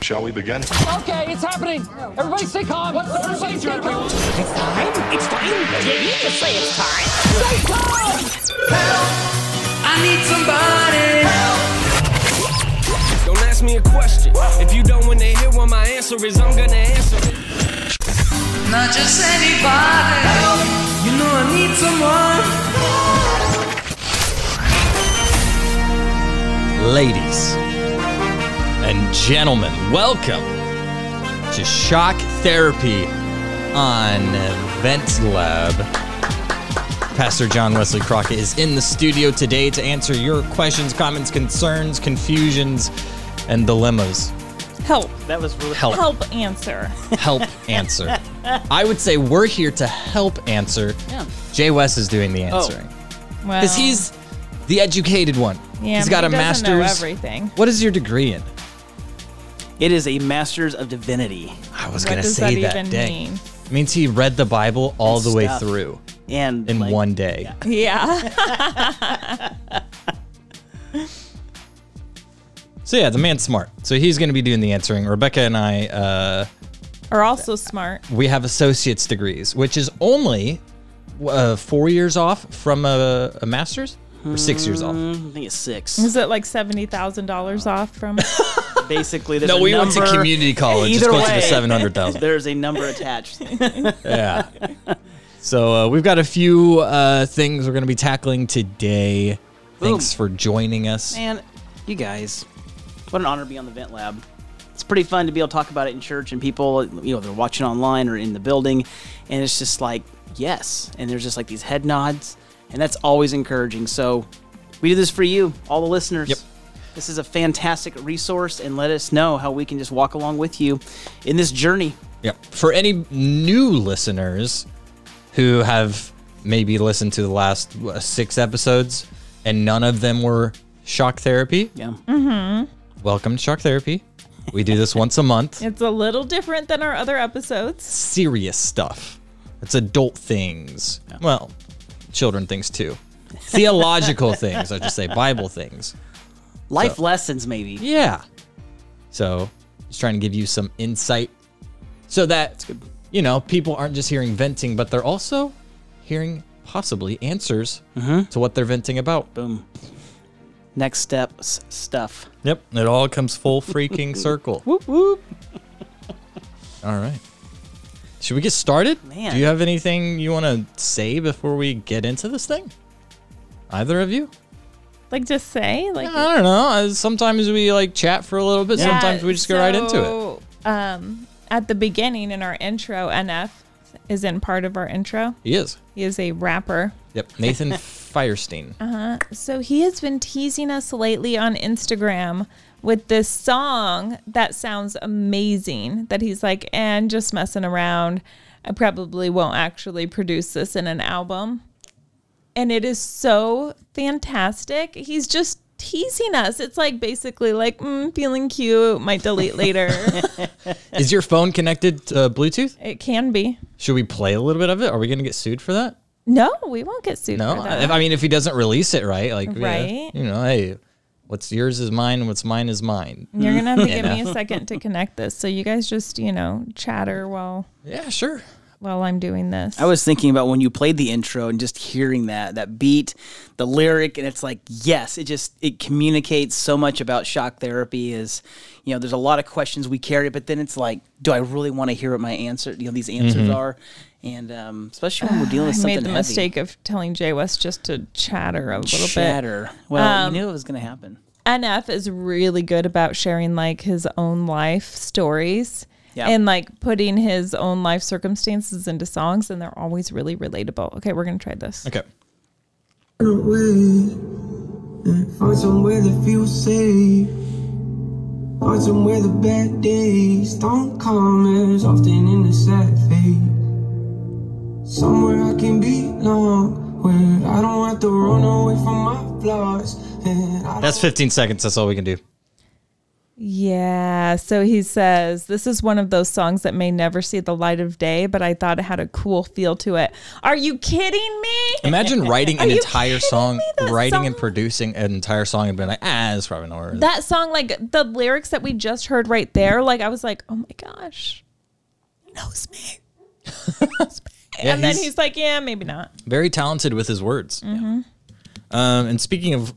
Shall we begin? Okay, it's happening. Everybody stay calm. What's the procedure? everyone? It's time. It's time. Did you just say it's time? Stay calm. I need somebody. Help. Don't ask me a question. If you don't want to hear what my answer is, I'm gonna answer it. Not just anybody. You know I need someone. Ladies and gentlemen, welcome to Shock Therapy on Vent Lab. Pastor John Wesley Crockett is in the studio today to answer your questions, comments, concerns, confusions, and dilemmas. Help. That was really Help, Help answer. help answer. I would say we're here to help answer. Yeah. Jay West is doing the answering oh. Well, because he's the educated one. yeah, he's but got a he doesn't know master's. everything. What is your degree in? It is a Master's of Divinity I was What gonna say that that. even Dang. mean? It means he read the Bible all And the way through and in like, one day. Yeah. So yeah, the man's smart. So he's going to be doing the answering. Rebecca and I, uh, Are also smart. we have associate's degrees, which is only uh, four years off from a, a master's, or six years off. I think it's six. Is it like seventy thousand dollars off from? Basically, there's No, we went to community college. It's Either closer to way, seven hundred thousand. There's a number attached. yeah. So uh, we've got a few uh, things we're going to be tackling today. Thanks for joining us. Man, you guys, what an honor to be on the Vent Lab. It's pretty fun to be able to talk about it in church and people, you know, they're watching online or in the building, and it's just like, yes. And there's just like these head nods, and that's always encouraging. So we do this for you, all the listeners. Yep. This is a fantastic resource, and let us know how we can just walk along with you in this journey. Yep. For any new listeners who have maybe listened to the last six episodes and none of them were shock therapy, Yeah. Mm-hmm. welcome to shock therapy. We do this once a month. It's a little different than our other episodes. Serious stuff. It's adult things. Well, children things too. Theological things, I just say Bible things. Life So- lessons, maybe. Yeah. So, just trying to give you some insight so that, you know, people aren't just hearing venting, but they're also hearing possibly answers mm-hmm. to what they're venting about. Boom. Next steps stuff. Yep. It all comes full freaking circle. Whoop whoop. All right. Should we get started? Man. Do you have anything you want to say before we get into this thing? Either of you? Like just say like. I don't know. Uh, Sometimes we like chat for a little bit. Yeah, Sometimes we just go right into it. Um, at the beginning in our intro, NF is in part of our intro. He is. He is a rapper. Yep. Nathan Feuerstein. Uh huh. So he has been teasing us lately on Instagram with this song that sounds amazing. That he's like, and just messing around. I probably won't actually produce this in an album. And it is so fantastic. He's just teasing us. It's like basically like, mm, feeling cute, might delete later. Is your phone connected to uh, Bluetooth? it can be. Should we play a little bit of it? Are we going to get sued for that? No, we won't get sued No. for I. I mean, if he doesn't release it, right? Like, yeah, Right. you know, hey, what's yours is mine. What's mine is mine. You're gonna have to give me a second to connect this. So you guys just, you know, chatter while Yeah, sure. While I'm doing this. I was thinking about when you played the intro and just hearing that that beat, the lyric, and it's like yes, it just it communicates so much about shock therapy. Is you know, there's a lot of questions we carry, but then it's like, do I really want to hear what my answer? You know, these answers are, and um, especially when we're dealing with I something made the heavy. mistake of telling Jay West just to chatter a little bit. Chatter. Well, Um, you knew it was going to happen. NF is really good about sharing like his own life stories. Yeah. And like putting his own life circumstances into songs, and they're always really relatable. Okay, we're gonna try this. Okay. away find somewhere that feels safe. Find somewhere the bad days don't come as often in the sad face. Somewhere I can belong, where I don't have to run away from my flaws. And I That's 15 seconds. That's all we can do. Yeah. So he says, This is one of those songs that may never see the light of day, but I thought it had a cool feel to it. Are you kidding me? Imagine writing an entire song, writing and producing an entire song and being like, ah, it's probably nowhere. That song, like the lyrics that we just heard right there, like I was like, Oh my gosh, he knows me. He knows me. Yeah, and then he's- he's like, Yeah, maybe not. Very talented with his words. Mm-hmm. Um, and speaking of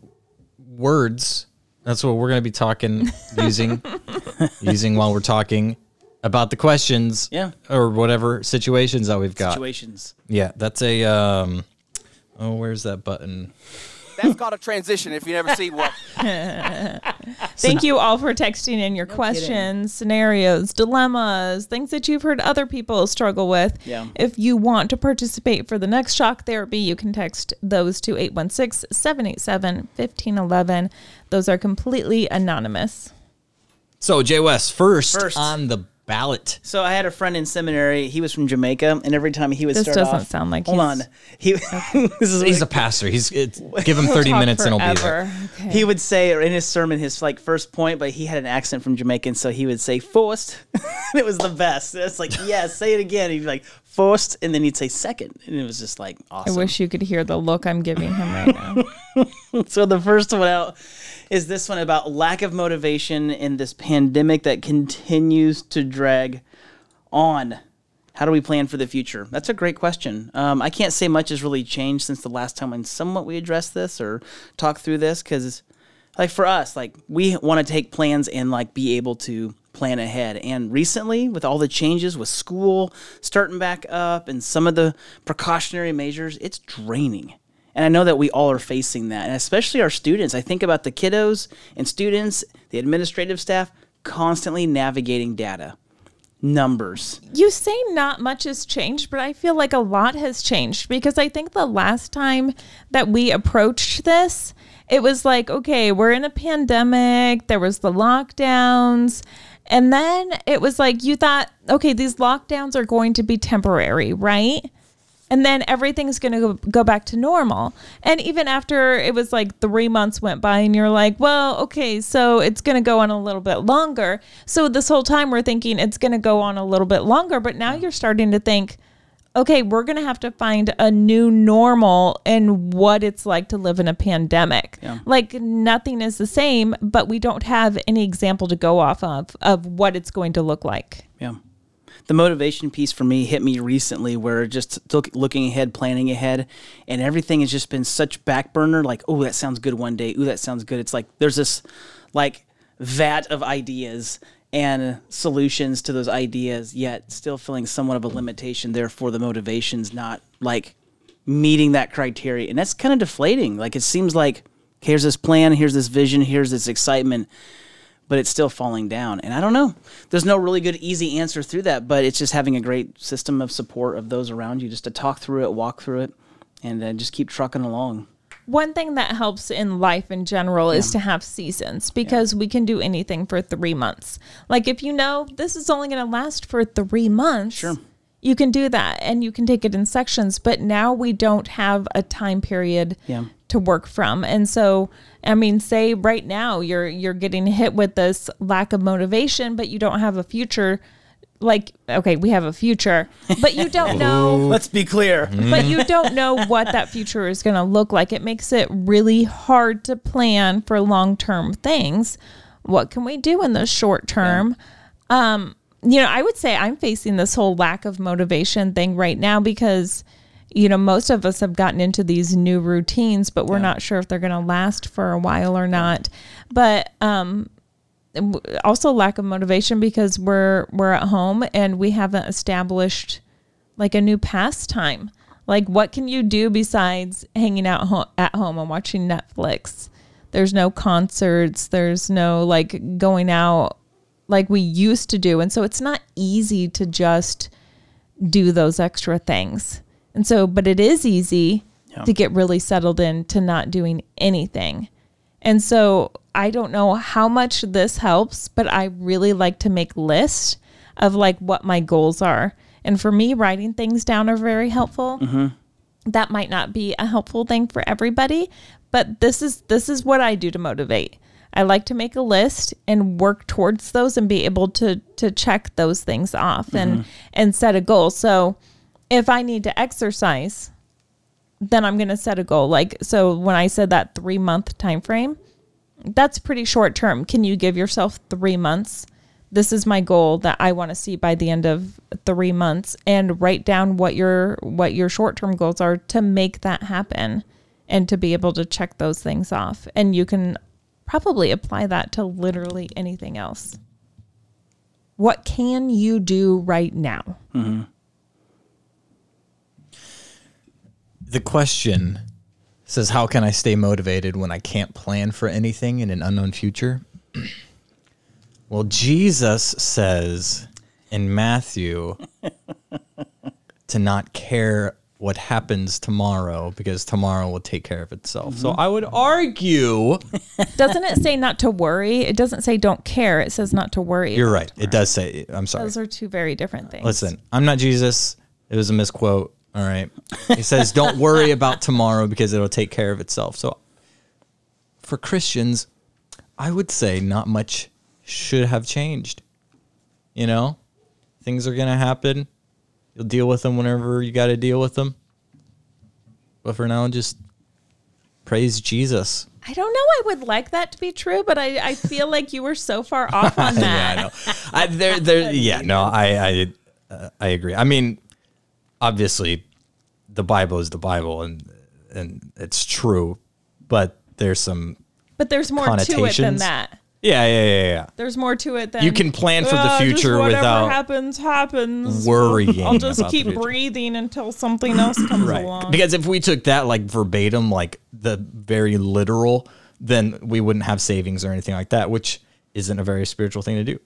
words, that's what we're going to be talking using using while we're talking about the questions, Yeah. or whatever situations that we've got. Situations. Yeah, that's a um. Oh, where's that button? That's called a transition if you never see one. Thank you all for texting in your questions, scenarios, dilemmas, things that you've heard other people struggle with. Yeah. If you want to participate for the next shock therapy, you can text those to 816 787 1511. Those are completely anonymous. So Jay West first, First. on the ballot. So I had a friend in seminary. He was from Jamaica, and every time he would This start doesn't off, sound like hold he's- on. He this is He's a pastor. He's it's, give him thirty Talk minutes and he'll be there. forever. Okay. he would say in his sermon his like first point, but he had an accent from Jamaica, and so he would say "forced." it was the best. It's like yeah, say it again. He'd be like "forced," and then he'd say "second," and it was just like awesome. I awesome. wish you could hear the look I'm giving him right now. So the first one out is this one about lack of motivation in this pandemic that continues to drag on. How do we plan for the future? That's a great question. Um, I can't say much has really changed since the last time when somewhat we addressed this or talked through this because, like for us, like we want to take plans and like be able to plan ahead. And recently, with all the changes with school starting back up and some of the precautionary measures, it's draining. And I know that we all are facing that, and especially our students. I think about the kiddos and students, the administrative staff, constantly navigating data, numbers. You say not much has changed, but I feel like a lot has changed because I think the last time that we approached this, it was like, okay, we're in a pandemic, there was the lockdowns, and then it was like you thought, okay, these lockdowns are going to be temporary, right? And then everything's going to go, back to normal. And even after it was like three months went by, and you're like, well, okay, so it's going to go on a little bit longer. So this whole time we're thinking it's going to go on a little bit longer, but now you're starting to think, okay, we're going to have to find a new normal and what it's like to live in a pandemic. Like nothing is the same, but we don't have any example to go off of of what it's going to look like. Yeah. The motivation piece for me hit me recently where just look, looking ahead, planning ahead, and everything has just been such back burner. Like, oh, that sounds good one day. Oh, that sounds good. It's like there's this like vat of ideas and solutions to those ideas, yet still feeling somewhat of a limitation. Therefore, the motivation's not like meeting that criteria. And that's kind of deflating. Like, it seems like here's this plan, here's this vision, here's this excitement but it's still falling down. And I don't know. There's no really good, easy answer through that, but it's just having a great system of support of those around you just to talk through it, walk through it, and uh, just keep trucking along. One thing that helps in life in general is to have seasons because we can do anything for three months. Like if you know this is only going to last for three months, Sure. you can do that and you can take it in sections. But now we don't have a time period Yeah. To work from, and so I mean, say right now you're you're getting hit with this lack of motivation, but you don't have a future. Like okay, we have a future, but you don't know Let's be clear. but you don't know what that future is going to look like. It makes it really hard to plan for long term things. What can we do in the short term? Um, you know, I would say I'm facing this whole lack of motivation thing right now because, you know, most of us have gotten into these new routines, but we're not sure if they're going to last for a while or not. But um, also lack of motivation because we're we're at home and we haven't established like a new pastime. Like, what can you do besides hanging out ho- at home and watching Netflix? There's no concerts. There's no like going out like we used to do. And so it's not easy to just do those extra things. And so, but it is easy to get really settled into not doing anything. And so I don't know how much this helps, but I really like to make lists of like what my goals are. And for me, writing things down are very helpful. Mm-hmm. That might not be a helpful thing for everybody, but this is this is what I do to motivate. I like to make a list and work towards those and be able to to check those things off and mm-hmm. and set a goal. So if I need to exercise, then I'm going to set a goal. Like so when I said that 3 month time frame, that's pretty short term. Can you give yourself 3 months? This is my goal that I want to see by the end of 3 months and write down what your what your short-term goals are to make that happen and to be able to check those things off. And you can probably apply that to literally anything else. What can you do right now? Mm-hmm. The question says, How can I stay motivated when I can't plan for anything in an unknown future? well, Jesus says in Matthew to not care what happens tomorrow because tomorrow will take care of itself. So mm-hmm. I would argue Doesn't it say not to worry? It doesn't say don't care. It says not to worry. you're right. It does say, I'm sorry. Those are two very different things. Listen, I'm not Jesus. It was a misquote. All right. He says, don't worry about tomorrow because it'll take care of itself. So for Christians, I would say not much should have changed. You know, things are going to happen. You'll deal with them whenever you got to deal with them. But for now, just praise Jesus. I don't know. I would like that to be true, but I, I feel like you were so far off on that. Yeah, I know. I, there, there. Yeah, no, I, I, uh, I agree. I mean, obviously, the Bible is the Bible, and and it's true, but there's some. But there's more to it than that. Yeah, yeah, yeah, yeah. There's more to it than You can plan for the "Ah, just future whatever without happens happens. worrying I'll just keep breathing until something else comes along. Because if we took that like verbatim, like the very literal, then we wouldn't have savings or anything like that, which isn't a very spiritual thing to do.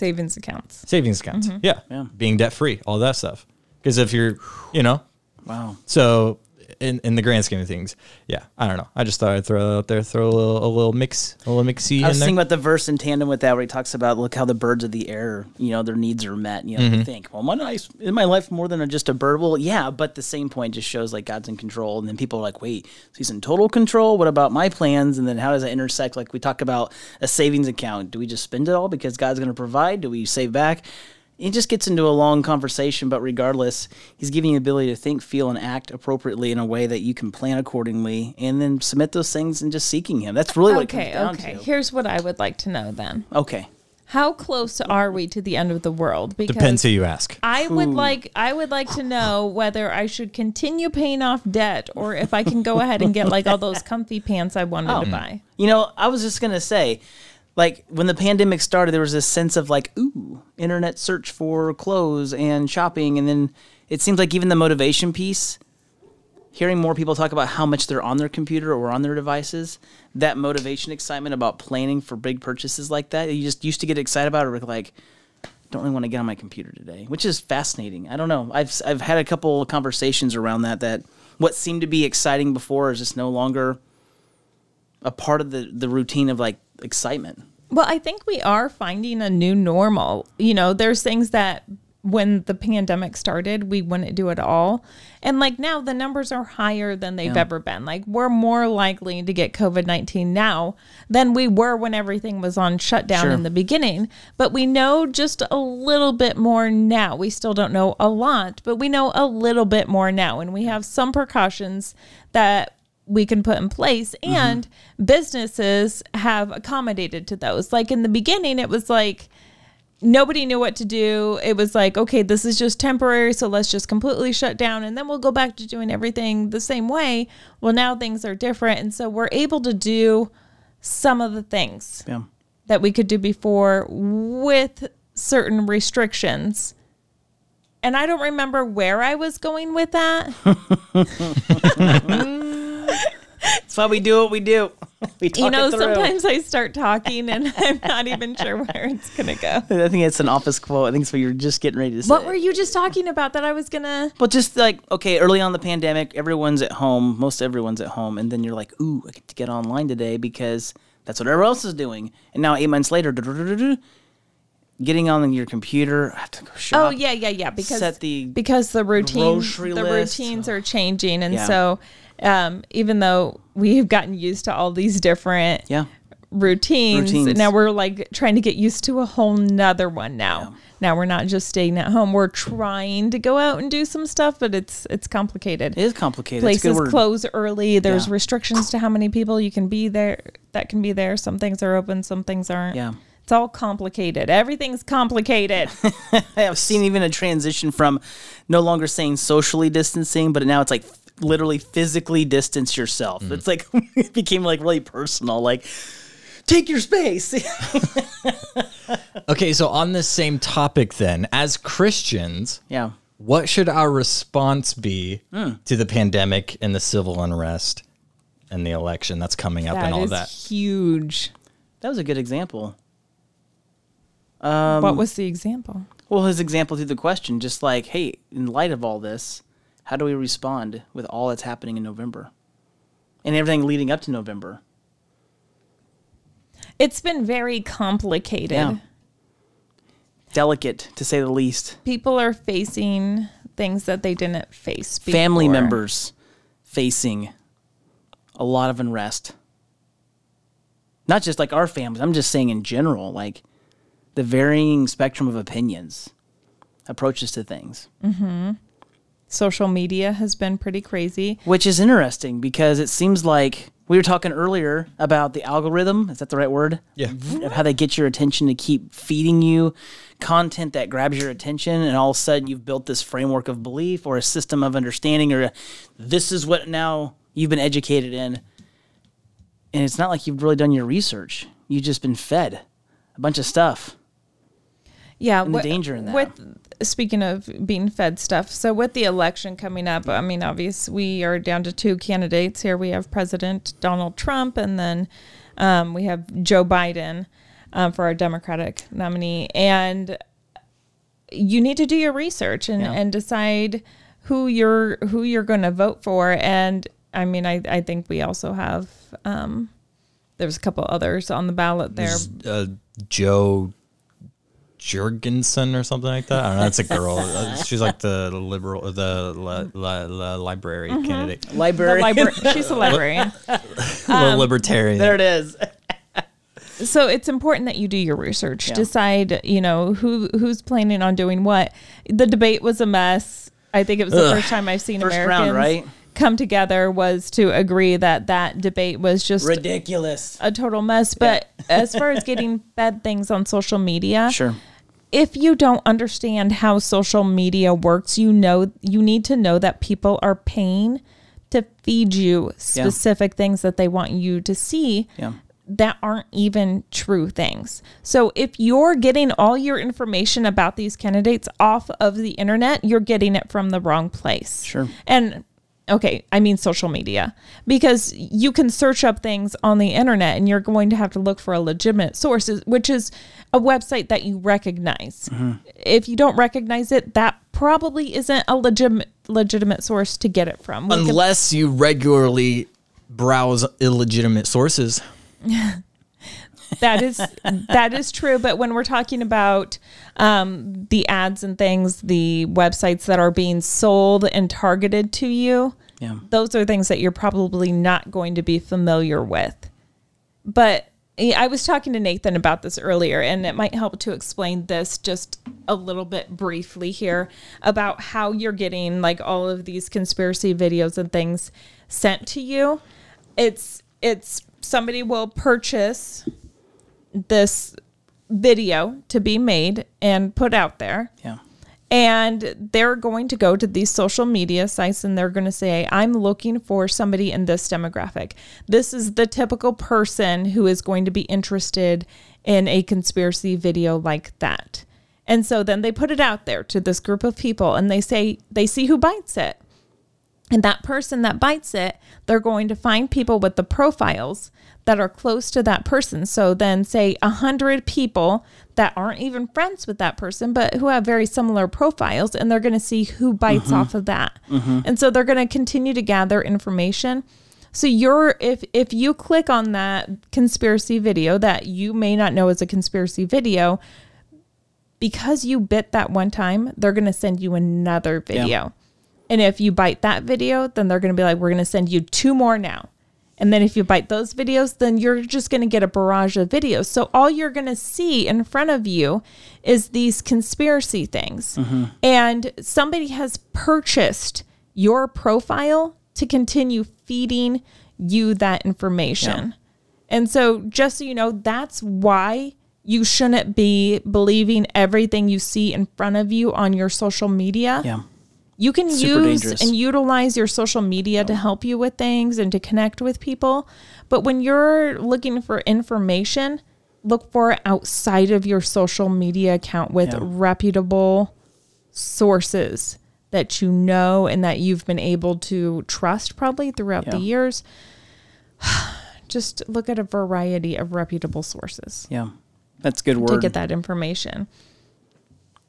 Savings accounts. Savings accounts, Mm-hmm. yeah. Yeah. being debt free, all that stuff. Because if you're, you know, Wow. So in, in the grand scheme of things, yeah, I don't know. I just thought I'd throw that out there, throw a little a little mix, a little mixy I was in thinking about the verse in tandem with that where he talks about look how the birds of the air, you know, their needs are met. And, You know, Mm-hmm. you think, well, my nice is my life more than just a bird? Well, yeah, but the same point just shows like God's in control, and then people are like, wait, so he's in total control. What about my plans? And then how does that intersect? Like we talk about a savings account. Do we just spend it all because God's going to provide? Do we save back? It just gets into a long conversation, but regardless, he's giving you the ability to think, feel, and act appropriately in a way that you can plan accordingly, and then submit those things and just seeking him. That's really what it Okay, comes down okay. to. Here's what I would like to know then. Okay. How close are we to the end of the world? Because Depends who you ask. I would hmm. like I would like to know whether I should continue paying off debt or if I can go ahead and get like all those comfy pants I wanted Oh. to buy. You know, I was just gonna say, like when the pandemic started, there was this sense of like, ooh, internet search for clothes and shopping, and then it seems like even the motivation piece, hearing more people talk about how much they're on their computer or on their devices, that motivation, excitement about planning for big purchases like that, you just used to get excited about it, like. Don't really want to get on my computer today, which is fascinating. I don't know. I've I've had a couple conversations around that. That what seemed to be exciting before is just no longer a part of the the routine of like excitement. Well, I think we are finding a new normal. You know, there's things that when the pandemic started, we wouldn't do at all. And like now, the numbers are higher than they've Yeah. ever been. Like, we're more likely to get COVID 19 now than we were when everything was on shutdown Sure. in the beginning. But we know just a little bit more now. We still don't know a lot, but we know a little bit more now. And we have some precautions that we can put in place mm-hmm. and businesses have accommodated to those. Like in the beginning it was like nobody knew what to do. It was like okay this is just temporary so let's just completely shut down and then we'll go back to doing everything the same way. Well now things are different and so we're able to do some of the things Yeah. that we could do before with certain restrictions. And I don't remember where I was going with that. That's why we do what we do. We talk you know, sometimes I start talking and I'm not even sure where it's gonna go. I think it's an office quote. I think it's what you're just getting ready to say. What were you just talking about that I was gonna? Well, just like okay, early on the pandemic, everyone's at home. Most everyone's at home, and then you're like, "Ooh, I get to get online today because that's what everyone else is doing." And now, eight months later, getting on your computer, I have to go shop. Oh yeah, yeah, yeah. Because the because the routine the list. routines are changing, and Yeah. so Um, even though we've gotten used to all these different Yeah. routines, Routines. now we're like trying to get used to a whole nother one now. Now we're not just staying at home. We're trying to go out and do some stuff, but it's it's complicated. It is complicated. It's good Places close early. There's Yeah. restrictions to how many people you can be there. That can be there. Some things are open. Some things aren't. Yeah. It's all complicated. Everything's complicated. I've seen even a transition from no longer saying socially distancing, but now it's like literally physically distance yourself. Mm. It's like it became like really personal. Like take your space. Okay, so on this same topic, then, as Christians, yeah. what should our response be Hmm. to the pandemic and the civil unrest and the election that's coming up and all is that? huge. That was a good example. what was the example? Well, his example through the question, just like, hey, in light of all this, how do we respond with all that's happening in November and everything leading up to November? It's been very complicated. Yeah. Delicate, to say the least. People are facing things that they didn't face before. Family members facing a lot of unrest. Not just like our families, I'm just saying in general, like the varying spectrum of opinions, approaches to things. Mm-hmm. Social media has been pretty crazy. Which is interesting because it seems like we were talking earlier about the algorithm. Is that the right word? Yeah. Of how they get your attention to keep feeding you content that grabs your attention, and all of a sudden you've built this framework of belief or a system of understanding, or a, this is what now you've been educated in. And it's not like you've really done your research. You've just been fed a bunch of stuff. Yeah, And the danger in that. With speaking of being fed stuff, so with the election coming up, I mean, obviously we are down to two candidates here. We have President Donald Trump, and then um, we have Joe Biden um, for our Democratic nominee. And you need to do your research and, Yeah. and decide who you're who you're going to vote for. And I mean, I I think we also have um, there's a couple others on the ballot there. uh, Jo Jorgensen or something like that. I don't know. It's a girl. Uh, She's like the liberal, the li, li, li, library candidate, Library. libra- she's a librarian. the libertarian. there it is. so it's important that you do your research Yeah. decide you know who who's planning on doing what the debate was a mess i think it was the Ugh. first time i've seen First americans round, right? come together was to agree that that debate was just Ridiculous. a total mess but as far as getting bad things on social media Sure. If you don't understand how social media works, you know you need to know that people are paying to feed you specific things that they want you to see Yeah. that aren't even true things. So if you're getting all your information about these candidates off of the internet, you're getting it from the wrong place. Sure. And okay, I mean social media because you can search up things on the internet and you're going to have to look for a legitimate source, which is a website that you recognize. Mm-hmm. If you don't recognize it, that probably isn't a legitimate legitimate source to get it from. We can- Unless you regularly browse illegitimate sources. that is that is true but when we're talking about um, the ads and things the websites that are being sold and targeted to you Yeah. those are things that you're probably not going to be familiar with but I was talking to Nathan about this earlier, and it might help to explain this just a little bit briefly here about how you're getting like all of these conspiracy videos and things sent to you. It's it's somebody will purchase this video to be made and put out there. Yeah. and they're going to go to these social media sites and they're going to say i'm looking for somebody in this demographic. This is the typical person who is going to be interested in a conspiracy video like that. And so then they put it out there to this group of people and they say they see who bites it. And that person that bites it, they're going to find people with the profiles that are close to that person. So then, say a hundred people that aren't even friends with that person, but who have very similar profiles, and they're going to see who bites mm-hmm. off of that. Mm-hmm. And so they're going to continue to gather information. So you're if if you click on that conspiracy video that you may not know is a conspiracy video, because you bit that one time, they're going to send you another video And if you bite that video, then they're going to be like, we're going to send you two more now. And then if you bite those videos, then you're just going to get a barrage of videos. So all you're going to see in front of you is these conspiracy things. Mm-hmm. And somebody has purchased your profile to continue feeding you that information. And so just so you know, that's why you shouldn't be believing everything you see in front of you on your social media. Yeah. You can Super use dangerous. and utilize your social media to help you with things and to connect with people. But when you're looking for information, look for it outside of your social media account with Yeah. reputable sources that you know and that you've been able to trust probably throughout the years. Just look at a variety of reputable sources Yeah. That's good word. to get that information.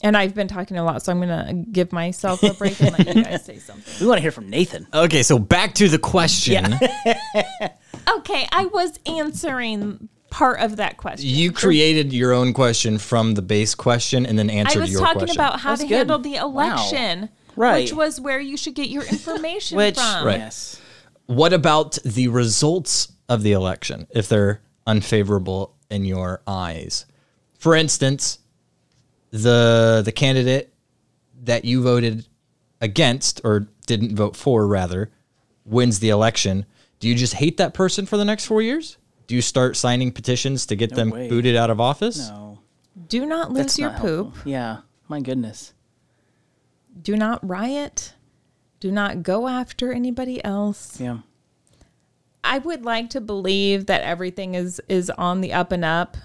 And I've been talking a lot, so I'm going to give myself a break and let you guys say something. We want to hear from Nathan. Okay, so back to the question. Okay, I was answering part of that question. You created your own question from the base question and then answered your question. I answered was your talking question. about how That's to good. handle the Wow. election, Right. which was where you should get your information Which, from. Right. yes. what about the results of the election if they're unfavorable in your eyes? For instance, the the candidate that you voted against or didn't vote for rather wins the election. Do you just hate that person for the next 4 years? Do you start signing petitions to get them way. booted out of office? No. Do not lose That's your not poop. helpful. Yeah. My goodness. Do not riot. Do not go after anybody else. Yeah. I would like to believe that everything is is on the up and up.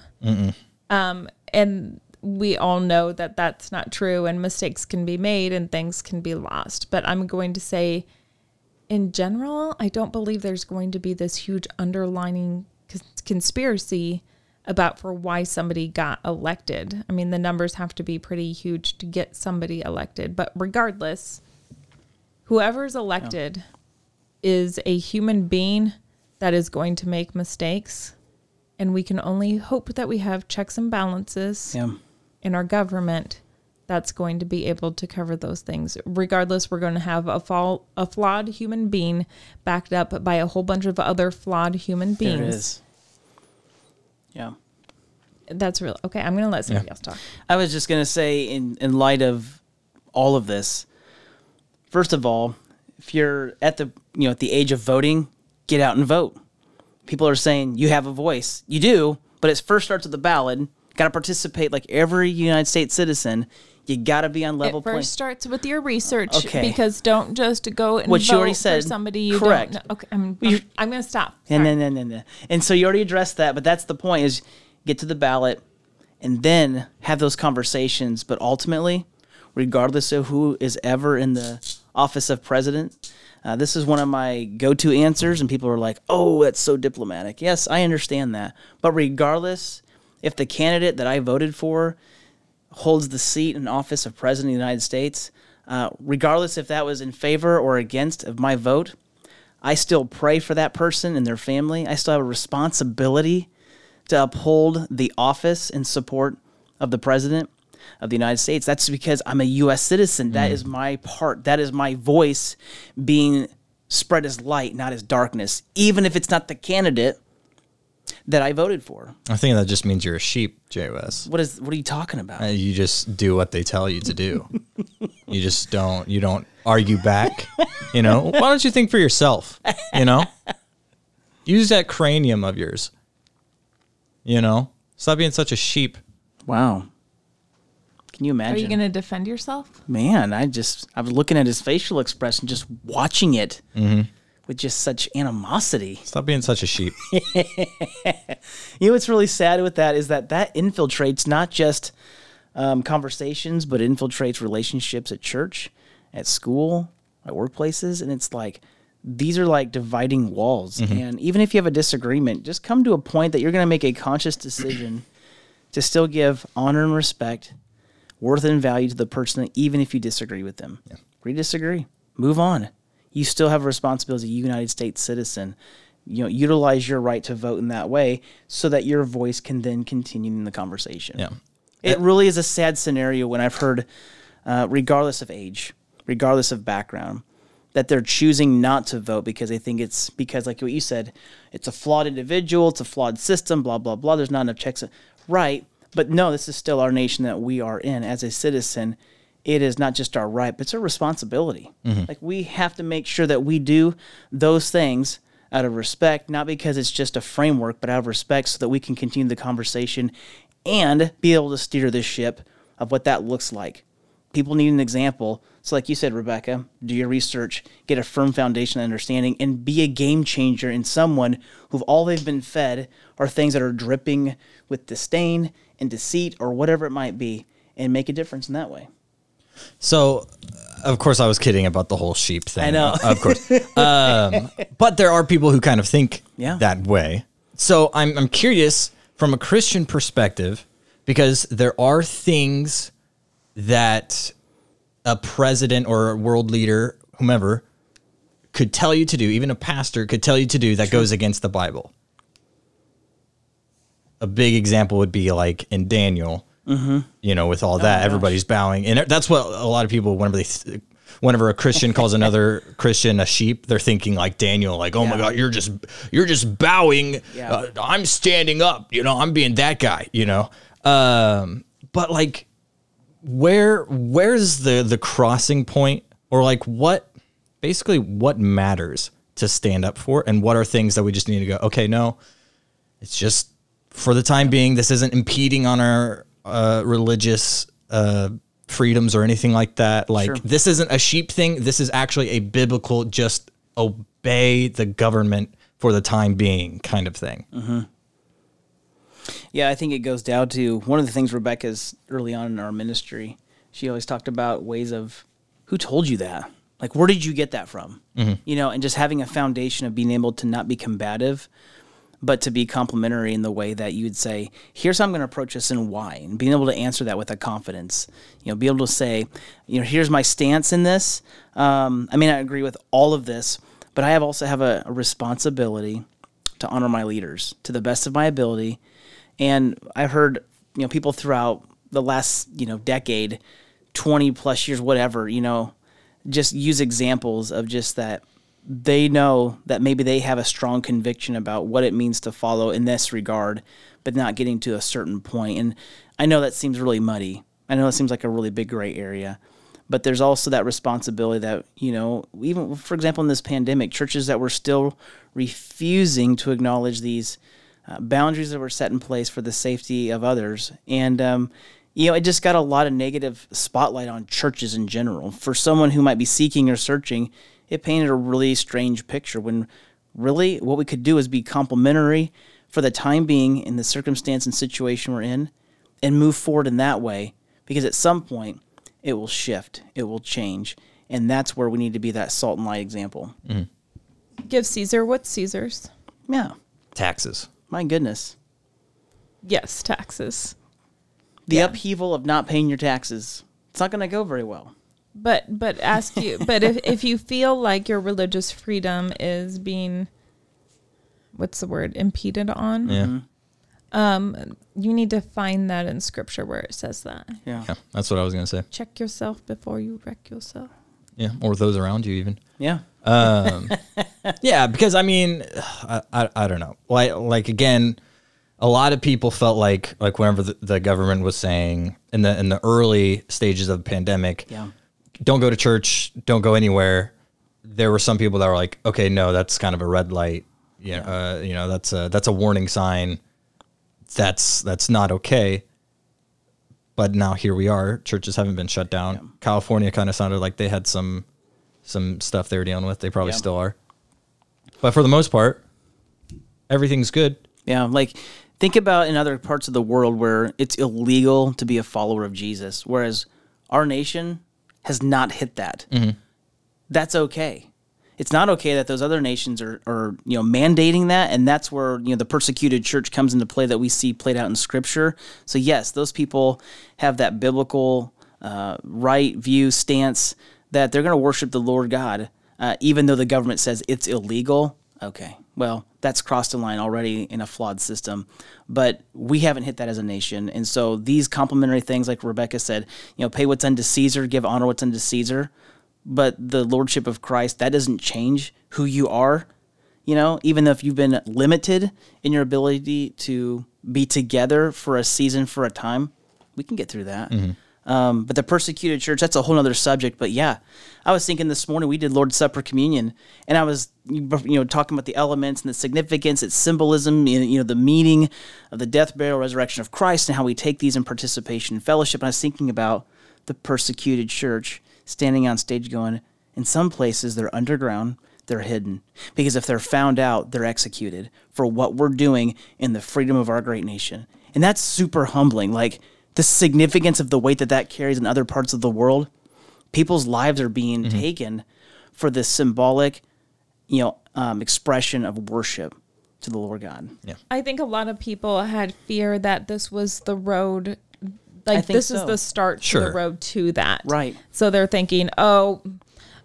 Um, and we all know that that's not true, and mistakes can be made and things can be lost. But I'm going to say, in general, I don't believe there's going to be this huge underlining conspiracy about for why somebody got elected. I mean, the numbers have to be pretty huge to get somebody elected. But regardless, whoever's elected is a human being that is going to make mistakes. And we can only hope that we have checks and balances Yeah. In our government that's going to be able to cover those things. Regardless, we're going to have a, fall, a flawed human being backed up by a whole bunch of other flawed human There it beings. Yeah. That's real. Okay, I'm going to let somebody else talk. I was just gonna say, in in light of all of this, first of all, if you're at the you know at the age of voting, get out and vote. People are saying you have a voice. You do, but it first starts at the ballot. Got to participate like every United States citizen. You got to be on level it first starts with your research Okay. because don't just go and What vote you already said. for somebody you Correct. don't know. Okay, I'm, I'm, I'm going to stop. And Sorry. then, and then, and so you already addressed that, but that's the point: is get to the ballot, and then have those conversations. But ultimately, regardless of who is ever in the office of president, uh, this is one of my go-to answers, and people are like, "Oh, that's so diplomatic." Yes, I understand that, but regardless, if the candidate that I voted for holds the seat and office of president of the United States, uh, regardless if that was in favor or against of my vote, I still pray for that person and their family. I still have a responsibility to uphold the office and support of the president of the United States. That's because I'm a U.S. citizen. That is my part. That is my voice being spread as light, not as darkness, even if it's not the candidate that I voted for. I think that just means you're a sheep, JOS. What is? What are you talking about? Uh, You just do what they tell you to do. you just don't. You don't argue back. You know. Why don't you think for yourself? You know. Use that cranium of yours. You know. Stop being such a sheep. Wow. Can you imagine? Are you going to defend yourself? Man, I just I was looking at his facial expression, just watching it with just such animosity. Stop being such a sheep. You know what's really sad with that is that that infiltrates not just um, conversations, but infiltrates relationships at church, at school, at workplaces, and it's like these are like dividing walls. And even if you have a disagreement, just come to a point that you're going to make a conscious decision to still give honor and respect, worth and value to the person, even if you disagree with them. Agree, disagree, move on. You still have a responsibility as a United States citizen. You know, utilize your right to vote in that way so that your voice can then continue in the conversation. Yeah. It really is a sad scenario when I've heard, uh, regardless of age, regardless of background, that they're choosing not to vote because they think it's because, like what you said, it's a flawed individual, it's a flawed system, blah, blah, blah. There's not enough checks. Right. But no, this is still our nation that we are in as a citizen. It is not just our right, but it's a responsibility. Mm-hmm. Like we have to make sure that we do those things out of respect, not because it's just a framework, but out of respect so that we can continue the conversation and be able to steer this ship of what that looks like. People need an example. So, like you said, Rebecca, do your research, get a firm foundation of understanding, and be a game changer in someone who all they've been fed are things that are dripping with disdain and deceit or whatever it might be, and make a difference in that way. So, of course, I was kidding about the whole sheep thing. I know. of course. Um, but there are people who kind of think Yeah. that way. So I'm I'm curious from a Christian perspective because there are things that a president or a world leader, whomever, could tell you to do, even a pastor could tell you to do that goes against the Bible. A big example would be like in Daniel, you know, with all that, everybody's bowing, and that's what a lot of people whenever they. Th- Whenever a Christian calls another Christian a sheep, they're thinking like Daniel, like, "Oh my God, you're just you're just bowing. Yeah. Uh, I'm standing up. You know, I'm being that guy. You know." Um, but like, where where's the the crossing point, or like what, basically, what matters to stand up for, and what are things that we just need to go? Okay, no, it's just for the time being. This isn't impeding on our uh, religious uh, freedoms or anything like that. Like Sure. this isn't a sheep thing. This is actually a biblical just obey the government for the time being kind of thing. Yeah, I think it goes down to one of the things Rebecca's early on in our ministry. She always talked about ways of who told you that? Like, where did you get that from? You know, and just having a foundation of being able to not be combative, but to be complimentary in the way that you would say, here's how I'm going to approach this and why, and being able to answer that with a confidence. You know, be able to say, you know, here's my stance in this. Um, I may not agree with all of this, but I have also have a, a responsibility to honor my leaders to the best of my ability. And I've heard, you know, people throughout the last, you know, decade, 20 plus years, whatever, you know, just use examples of just that they know that maybe they have a strong conviction about what it means to follow in this regard, but not getting to a certain point. And I know that seems really muddy. I know it seems like a really big gray area. But there's also that responsibility that, you know, even for example, in this pandemic, churches that were still refusing to acknowledge these uh, boundaries that were set in place for the safety of others. And, um, you know, it just got a lot of negative spotlight on churches in general. For someone who might be seeking or searching, it painted a really strange picture when really what we could do is be complimentary for the time being in the circumstance and situation we're in and move forward in that way because at some point it will shift, it will change. And that's where we need to be that salt and light example. Mm-hmm. Give Caesar what's Caesar's. Yeah, Taxes. my goodness. Yes, taxes. The Yeah. upheaval of not paying your taxes, it's not going to go very well. But but ask you but if if you feel like your religious freedom is being what's the word impeded on, Yeah. um, you need to find that in scripture where it says that. Yeah. Yeah. That's what I was gonna say. Check yourself before you wreck yourself. Yeah. Or those around you even. Yeah. Um, yeah, because I mean, I, I, I don't know. Like, like again, a lot of people felt like like whenever the, the government was saying in the in the early stages of the pandemic, Yeah. Don't go to church, don't go anywhere. There were some people that were like, okay, no, that's kind of a red light. Yeah, uh, you know, that's a that's a warning sign. That's that's not okay. But now here we are. Churches haven't been shut down. California kind of sounded like they had some some stuff they were dealing with. They probably Yeah. still are. But for the most part, everything's good. Yeah, like think about in other parts of the world where it's illegal to be a follower of Jesus, whereas our nation has not hit that. That's okay. It's not okay that those other nations are, are you know mandating that, and that's where you know the persecuted church comes into play that we see played out in Scripture. So yes, those people have that biblical uh, right view stance that they're going to worship the Lord God, uh, even though the government says it's illegal. Okay, well that's crossed the line already in a flawed system, but we haven't hit that as a nation, and so these complementary things, like Rebecca said, you know, pay what's unto Caesar, give honor what's unto Caesar but the lordship of Christ that doesn't change who you are. You know, even if you've been limited in your ability to be together for a season for a time, we can get through that. Mm-hmm. Um, but the persecuted church, that's a whole other subject. But yeah, I was thinking this morning, we did Lord's Supper communion, and I was, you know, talking about the elements and the significance, its symbolism, you know, the meaning of the death, burial, resurrection of Christ, and how we take these in participation in fellowship. And I was thinking about the persecuted church standing on stage going, in some places they're underground, they're hidden. Because if they're found out, they're executed for what we're doing in the freedom of our great nation. And that's super humbling. Like the significance of the weight that that carries in other parts of the world, people's lives are being taken for this symbolic, you know, um, expression of worship to the Lord God. Yeah. I think a lot of people had fear that this was the road like think this is the start to the road to that. Right. So they're thinking, "Oh,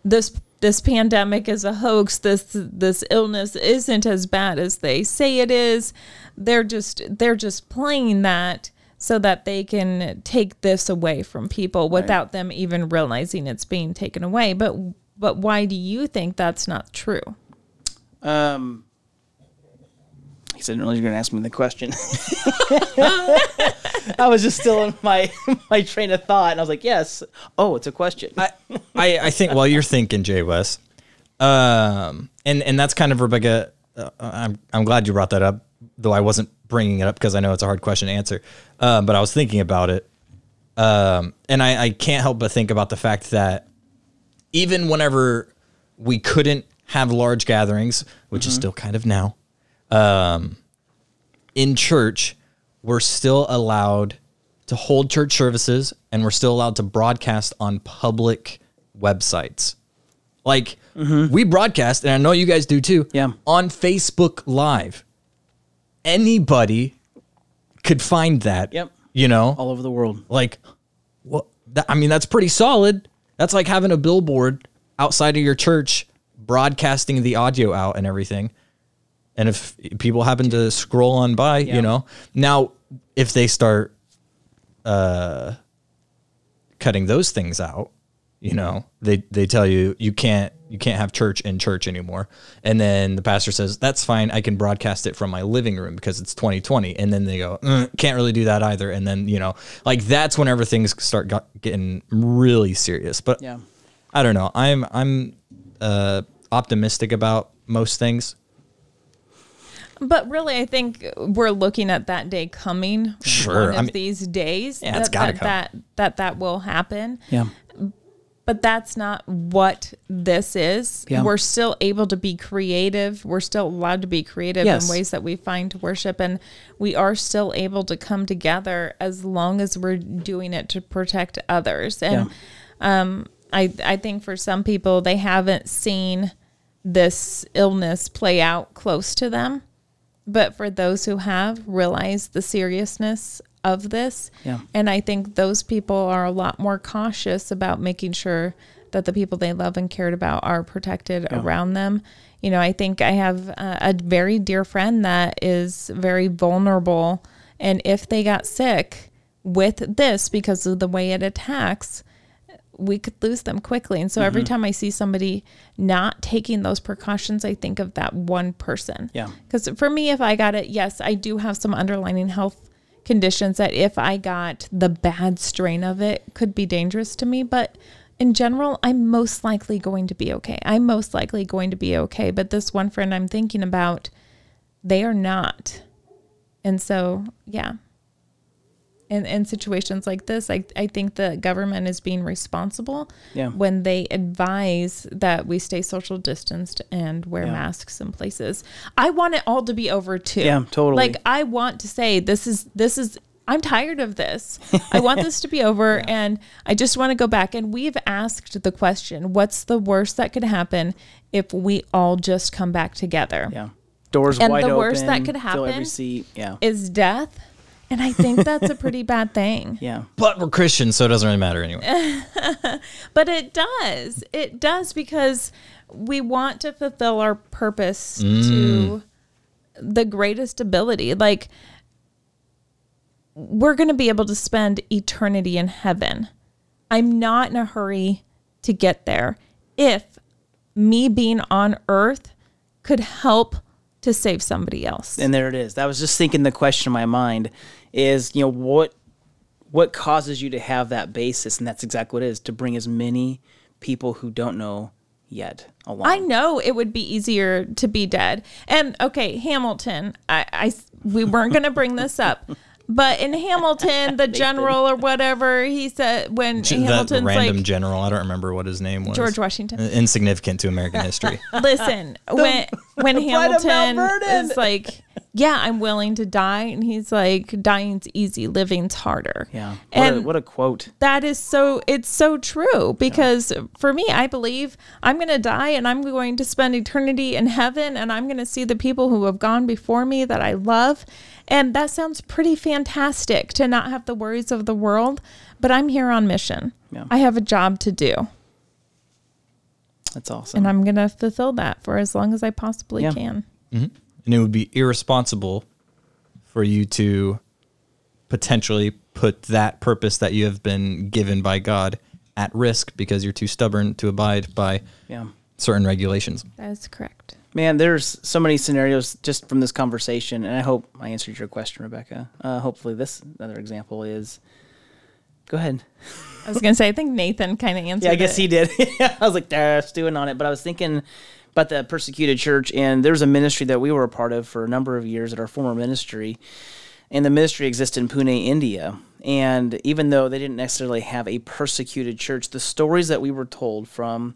this this pandemic is a hoax. This this illness isn't as bad as they say it is." They're just they're just playing that so that they can take this away from people without them even realizing it's being taken away. But but why do you think that's not true? Um, he said, I didn't realize you were going to ask me the question. I was just still in my my train of thought, and I was like, "Yes." Oh, it's a question. I, I, I think while you're thinking, Jay West, um, and and that's kind of Rebecca. Uh, I'm I'm glad you brought that up, though I wasn't bringing it up because I know it's a hard question to answer. Um, but I was thinking about it, um, and I, I can't help but think about the fact that even whenever we couldn't have large gatherings, which is still kind of now, um, in church, we're still allowed to hold church services and we're still allowed to broadcast on public websites. Like we broadcast, and I know you guys do too, Yeah. on Facebook Live. Anybody could find that. Yep. You know? All over the world. like what that, i mean that's pretty solid that's like having a billboard outside of your church broadcasting the audio out and everything and if people happen to scroll on by you know now if they start uh cutting those things out you know they they tell you you can't you can't have church in church anymore and then the pastor says that's fine i can broadcast it from my living room because it's 2020 and then they go "Mm, can't really do that either and then you know like that's whenever things start got, getting really serious but Yeah. i don't know i'm i'm uh optimistic about most things But really, I think we're looking at that day coming. Sure, One I mean- these days. Yeah, that, gotta that, come. that that that will happen. Yeah. But that's not what this is. Yeah. We're still able to be creative. We're still allowed to be creative Yes. in ways that we find to worship, and we are still able to come together as long as we're doing it to protect others. And um, I I think for some people they haven't seen this illness play out close to them. But for those who have, realize the seriousness of this. Yeah. And I think those people are a lot more cautious about making sure that the people they love and cared about are protected around them. You know, I think I have a, a very dear friend that is very vulnerable. And if they got sick with this because of the way it attacks, we could lose them quickly. And so every mm-hmm. time I see somebody not taking those precautions, I think of that one person. Yeah. Because for me, if I got it, yes, I do have some underlying health conditions that if I got the bad strain of it could be dangerous to me. But in general, I'm most likely going to be okay. I'm most likely going to be okay. But this one friend I'm thinking about, they are not. And so, yeah. In, in situations like this, I, I think the government is being responsible Yeah. when they advise that we stay social distanced and wear Yeah. masks in places. I want it all to be over too. Yeah, totally. Like I want to say this is this is I'm tired of this. I want this to be over and I just want to go back and we've asked the question, what's the worst that could happen if we all just come back together? Yeah. Doors And wide the worst that could happen. Yeah. Is death. And I think that's a pretty bad thing. yeah. but we're christians so it doesn't really matter anyway But it does. It does because we want to fulfill our purpose mm. to the greatest ability. Like, we're going to be able to spend eternity in heaven. I'm not in a hurry to get there. if me being on earth could help to save somebody else. And there it is. That was just thinking the question in my mind is, you know, what what causes you to have that basis? And that's exactly what it is to bring as many people who don't know yet along. I know it would be easier to be dead. And okay, Hamilton, I, I we weren't going to bring this up. But in Hamilton, the general or whatever, he said when That Hamilton's random like general, I don't remember what his name was. George Washington. Insignificant to American history. Listen, when when Pride of Mount Hamilton is like, "Yeah, I'm willing to die," and he's like, "Dying's easy, living's harder." yeah. What, and a, what a quote. that is so it's so true because for me i believe i'm going to die and i'm going to spend eternity in heaven and i'm going to see the people who have gone before me that i love and that sounds pretty fantastic to not have the worries of the world but i'm here on mission Yeah. i have a job to do That's awesome. and i'm going to fulfill that for as long as i possibly Yeah. can mm-hmm. and it would be irresponsible for you to potentially put that purpose that you have been given by God at risk because you're too stubborn to abide by yeah. Certain regulations. that is correct Man, there's so many scenarios just from this conversation, and I hope I answered your question, Rebecca. Uh, hopefully, this another example is. Go ahead. i was going to say i think nathan kind of answered Yeah, I guess it. he did. I was like, "There, stewing on it," but I was thinking about the persecuted church, and there's a ministry that we were a part of for a number of years at our former ministry, and the ministry existed in Pune, India. And even though they didn't necessarily have a persecuted church, the stories that we were told from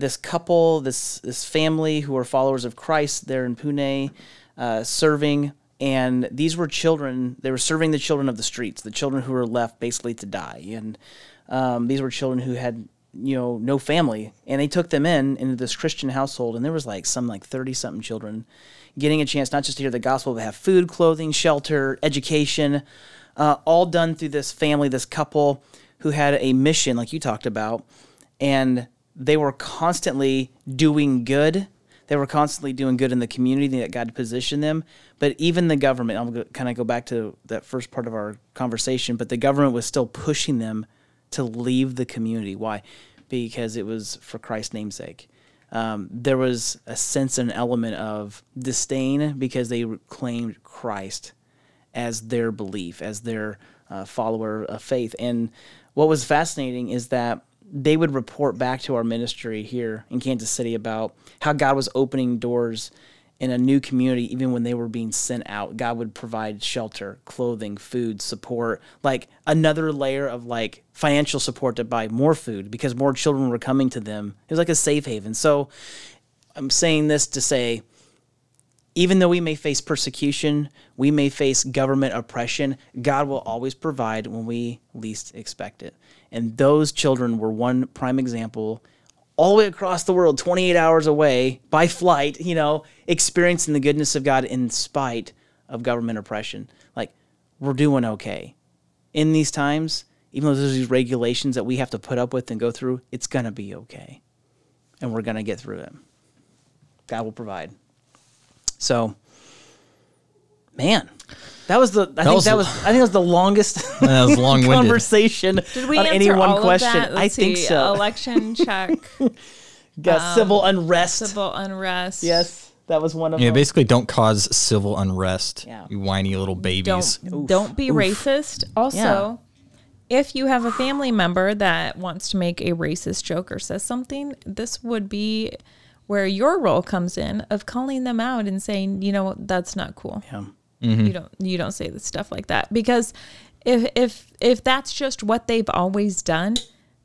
this couple, this this family who are followers of Christ there in Pune, uh, serving, and these were children. They were serving the children of the streets, the children who were left basically to die, and um, these were children who had you know no family, and they took them in into this Christian household, and there was like some like thirty something children getting a chance not just to hear the gospel, but have food, clothing, shelter, education, uh, all done through this family, this couple who had a mission, like you talked about, and they were constantly doing good. They were constantly doing good in the community that God positioned them. But even the government, I'll kind of go back to that first part of our conversation, but the government was still pushing them to leave the community. Why? Because it was for Christ's namesake. Um, there was a sense and element of disdain because they claimed Christ as their belief, as their uh, follower of faith. And what was fascinating is that they would report back to our ministry here in Kansas City about how God was opening doors in a new community even when they were being sent out. God would provide shelter, clothing, food, support, like another layer of like financial support to buy more food because more children were coming to them. It was like a safe haven. So I'm saying this to say even though we may face persecution, we may face government oppression, God will always provide when we least expect it. And those children were one prime example all the way across the world, 28 hours away by flight, you know, experiencing the goodness of God in spite of government oppression. Like, we're doing okay. In these times, even though there's these regulations that we have to put up with and go through, it's going to be okay. And we're going to get through it. God will provide. So, man, that was the. I think was- that was. I think that was the longest That was long-winded. conversation Did we on answer any one all question. Of that? I Let's think see. so. Election check, Got civil um, unrest. civil unrest. Yes, that was one of Yeah, them. basically don't cause civil unrest. Yeah. You whiny little babies. Don't don't be racist. Also, if you have a family member that wants to make a racist joke or says something, this would be where your role comes in of calling them out and saying, you know, that's not cool. Yeah. Mm-hmm. You don't you don't say the stuff like that because if if if that's just what they've always done,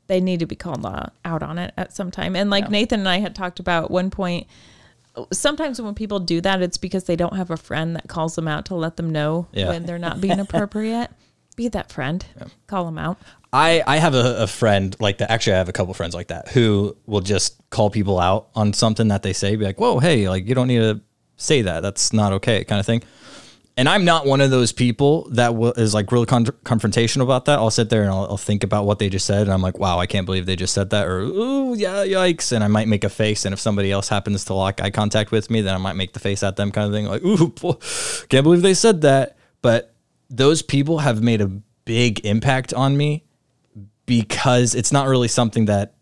they need to be called out out on it at some time. And like Nathan and I had talked about at one point, sometimes when people do that, it's because they don't have a friend that calls them out to let them know Yeah. when they're not being appropriate. Be that friend. Call them out. I, I have a, a friend like that. Actually, I have a couple friends like that who will just call people out on something that they say, be like, whoa, hey, like you don't need to say that. That's not okay, kind of thing. And I'm not one of those people that will, is like really con- confrontational about that. I'll sit there and I'll, I'll think about what they just said, and I'm like, wow, I can't believe they just said that, or ooh, yeah, yikes. And I might make a face, and if somebody else happens to lock eye contact with me, then I might make the face at them, kind of thing, like, ooh, can't believe they said that. But those people have made a big impact on me because it's not really something that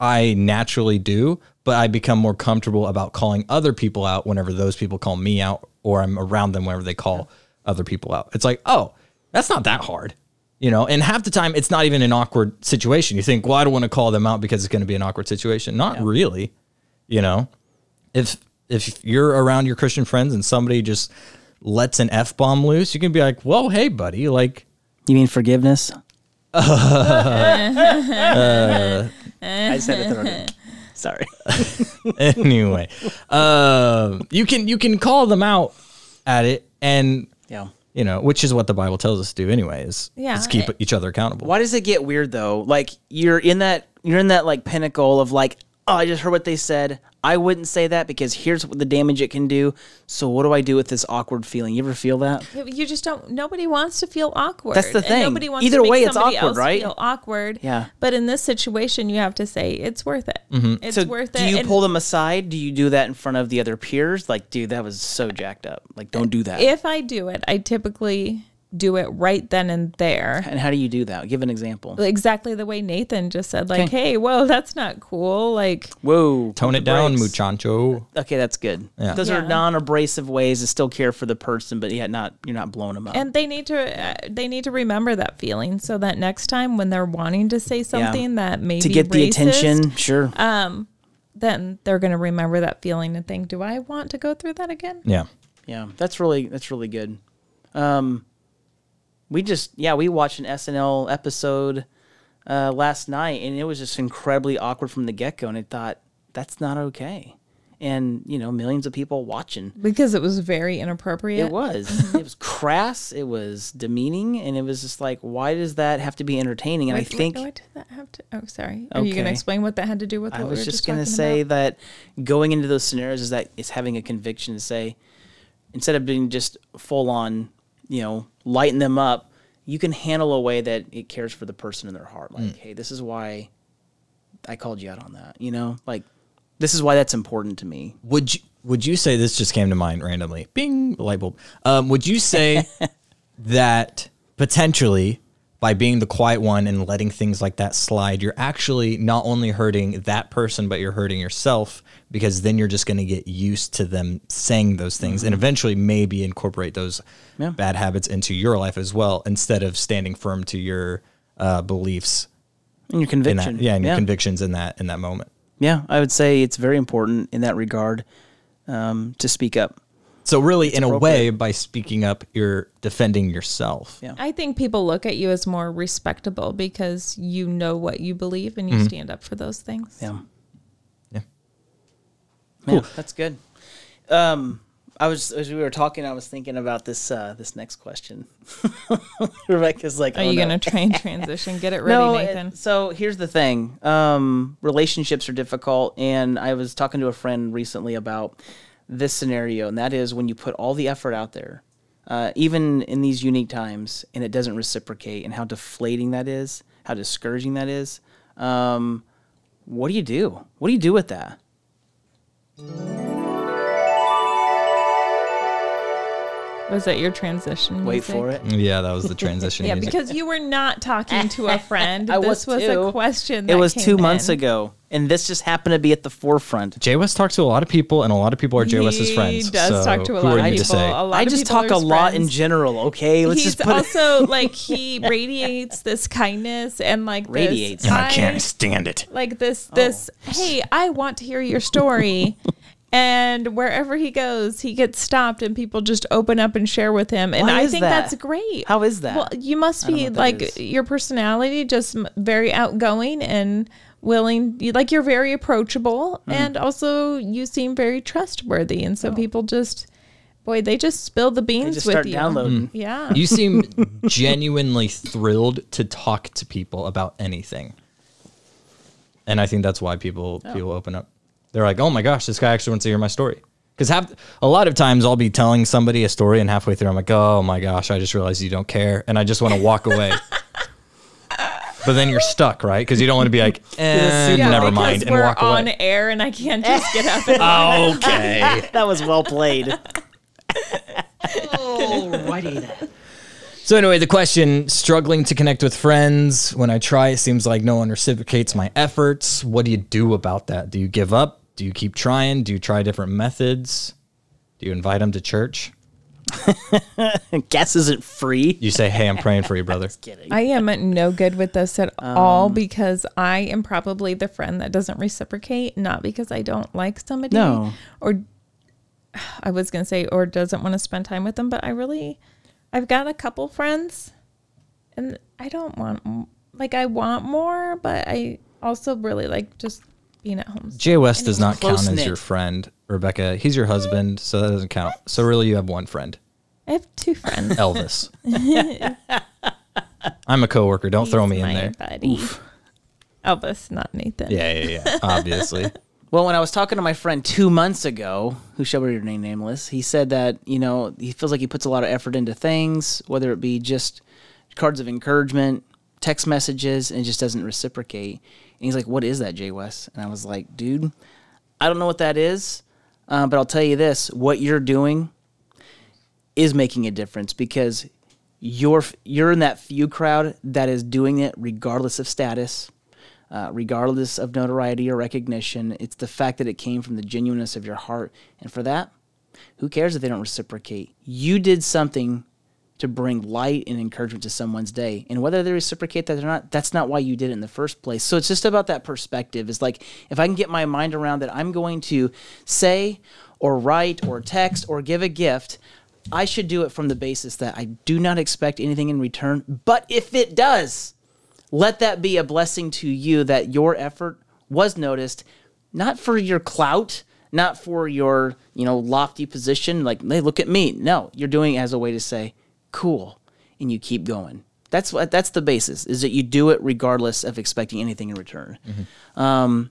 I naturally do, but I become more comfortable about calling other people out whenever those people call me out or I'm around them whenever they call other people out. It's like, oh, that's not that hard. You know, and half the time it's not even an awkward situation. You think, well, I don't want to call them out because it's going to be an awkward situation. Not really. You know, if if you're around your Christian friends and somebody just lets an f bomb loose, you can be like, "Whoa, hey, buddy!" Like, You mean forgiveness? I said it the wrong way. Sorry. anyway, uh, you can you can call them out at it, and Yeah. you know, which is what the Bible tells us to do, anyway. Is Yeah. is keep each other accountable. Why does it get weird though? Like you're in that you're in that like pinnacle of like, oh, I just heard what they said. I wouldn't say that because here's what the damage it can do. So what do I do with this awkward feeling? You ever feel that? You just don't. Nobody wants to feel awkward. That's the and thing. Nobody wants Either way, it's awkward, right? Feel awkward. Yeah. But in this situation, you have to say it's worth it. Mm-hmm. It's so worth it. do you And pull them aside? Do you do that in front of the other peers? Like, dude, that was so jacked up. Like, don't do that. If I do it, I typically do it right then and there. and how do you do that? Give an example. Exactly the way Nathan just said, like, Okay. hey, whoa, that's not cool. Like, Whoa. Tone it down, brakes. muchacho. Okay, that's good. Yeah. Those are non-abrasive ways to still care for the person, but yet not you're not blowing them up. and they need to uh, they need to remember that feeling so that next time when they're wanting to say something that maybe to get the attention, sure. Um, then they're going to remember that feeling and think, do I want to go through that again? Yeah. Yeah, that's really that's really good. Um, we just yeah we watched an SNL episode uh, last night, and it was just incredibly awkward from the get go, and I thought that's not okay. And you know, millions of people watching. Because it was very inappropriate. It was. it was crass. It was demeaning, and it was just like, why does that have to be entertaining? And I What- what- think what did that have to? Oh, sorry. Are you going to explain what that had to do with? I was were just going to say about? that going into those scenarios is that it's having a conviction to say, instead of being just full on, you know, lighten them up, you can handle a way that it cares for the person in their heart. Like, Mm. hey, this is why I called you out on that. You know, like this is why that's important to me. Would you would you say this just came to mind randomly? Bing, light bulb. Um, would you say that potentially by being the quiet one and letting things like that slide, you're actually not only hurting that person, but you're hurting yourself because then you're just going to get used to them saying those things and eventually maybe incorporate those Yeah. bad habits into your life as well instead of standing firm to your uh, beliefs And your conviction. that, yeah, and your yeah. convictions in that in that moment. Yeah, I would say it's very important in that regard um, to speak up. So really, in a way, by speaking up, you're defending yourself. Yeah. I think people look at you as more respectable because you know what you believe and you stand up for those things. Yeah. Yeah. Cool. that's good. Um, I was as we were talking, I was thinking about this uh, this next question. Rebecca's like, Are oh, you no. going to try and transition? Get it ready, No, Nathan. it- so here's the thing. Um, relationships are difficult, and I was talking to a friend recently about this scenario, and that is when you put all the effort out there, uh, even in these unique times, and it doesn't reciprocate, and how deflating that is, how discouraging that is. Um, what do you do? What do you do with that? Was that your transition? Wait music? for it. Yeah, that was the transition. Yeah, music. because you were not talking to a friend. I this was was a question. It that was came two months in. ago, and this just happened to be at the forefront. Jay West talks to a lot of people, and a lot of people are Jay West's friends. He does so talk to a lot of people. say? A lot I of just talk a his lot in general. Okay, let's He's just put it. also like he radiates this kindness and like this, Radiates. I can't stand it. like this this oh. hey i want to hear your story and wherever he goes he gets stopped and people just open up and share with him and Why i think that? that's great How is that? well you must I don't know be like is. your personality just very outgoing and willing you, like you're very approachable Mm. and also you seem very trustworthy and so people just boy they just spill the Oh. They beans just with start you downloading. yeah You seem genuinely thrilled to talk to people about anything, and I think that's why people Oh. people open up. They're like, "Oh my gosh, this guy actually wants to hear my story." Because have a lot of times I'll be telling somebody a story, and halfway through I'm like, "Oh my gosh, I just realized you don't care," and I just want to walk away. but then you're stuck, right? Because you don't want to be like, eh, Yeah, "Never mind," and we're on air and I can't just get up and Okay. that was well played. Alrighty then. So anyway, the question: struggling to connect with friends. When I try, it seems like no one reciprocates my efforts. What do you do about that? Do you give up? Do you keep trying? Do you try different methods? Do you invite them to church? Gas isn't free. You say, "Hey, I'm praying for you, brother." Kidding. I am no good with this at um, all because I am probably the friend that doesn't reciprocate, not because I don't like somebody No. or I was going to say or doesn't want to spend time with them, but I really I've got a couple friends and I don't want like I want more, but I also really like just being at home. Jay West does not count as your friend, Rebecca. He's your husband, mm. so that doesn't count. So really, you have one friend, I have two friends. Elvis. I'm a coworker. Don't throw He's me in my there. Buddy. Elvis, not Nathan. Yeah, yeah, yeah. Obviously. Well, when I was talking to my friend two months ago, who shall remain nameless, he said that you know he feels like he puts a lot of effort into things, whether it be just cards of encouragement, text messages, and just doesn't reciprocate. He's like, "What is that, Jay West?" And I was like, "Dude, I don't know what that is, uh, but I'll tell you this: what you're doing is making a difference because you're you're in that few crowd that is doing it regardless of status." uh, regardless of notoriety or recognition. It's the fact that it came from the genuineness of your heart. And for that, who cares if they don't reciprocate? You did something to bring light and encouragement to someone's day. And whether they reciprocate that or not, that's not why you did it in the first place. So it's just about that perspective. It's like if I can get my mind around that I'm going to say or write or text or give a gift, I should do it from the basis that I do not expect anything in return. But if it does, let that be a blessing to you that your effort was noticed not for your clout not for your you know lofty position like hey look at me no you're doing it as a way to say cool and you keep going. That's what that's the basis is that you do it regardless of expecting anything in return. Um,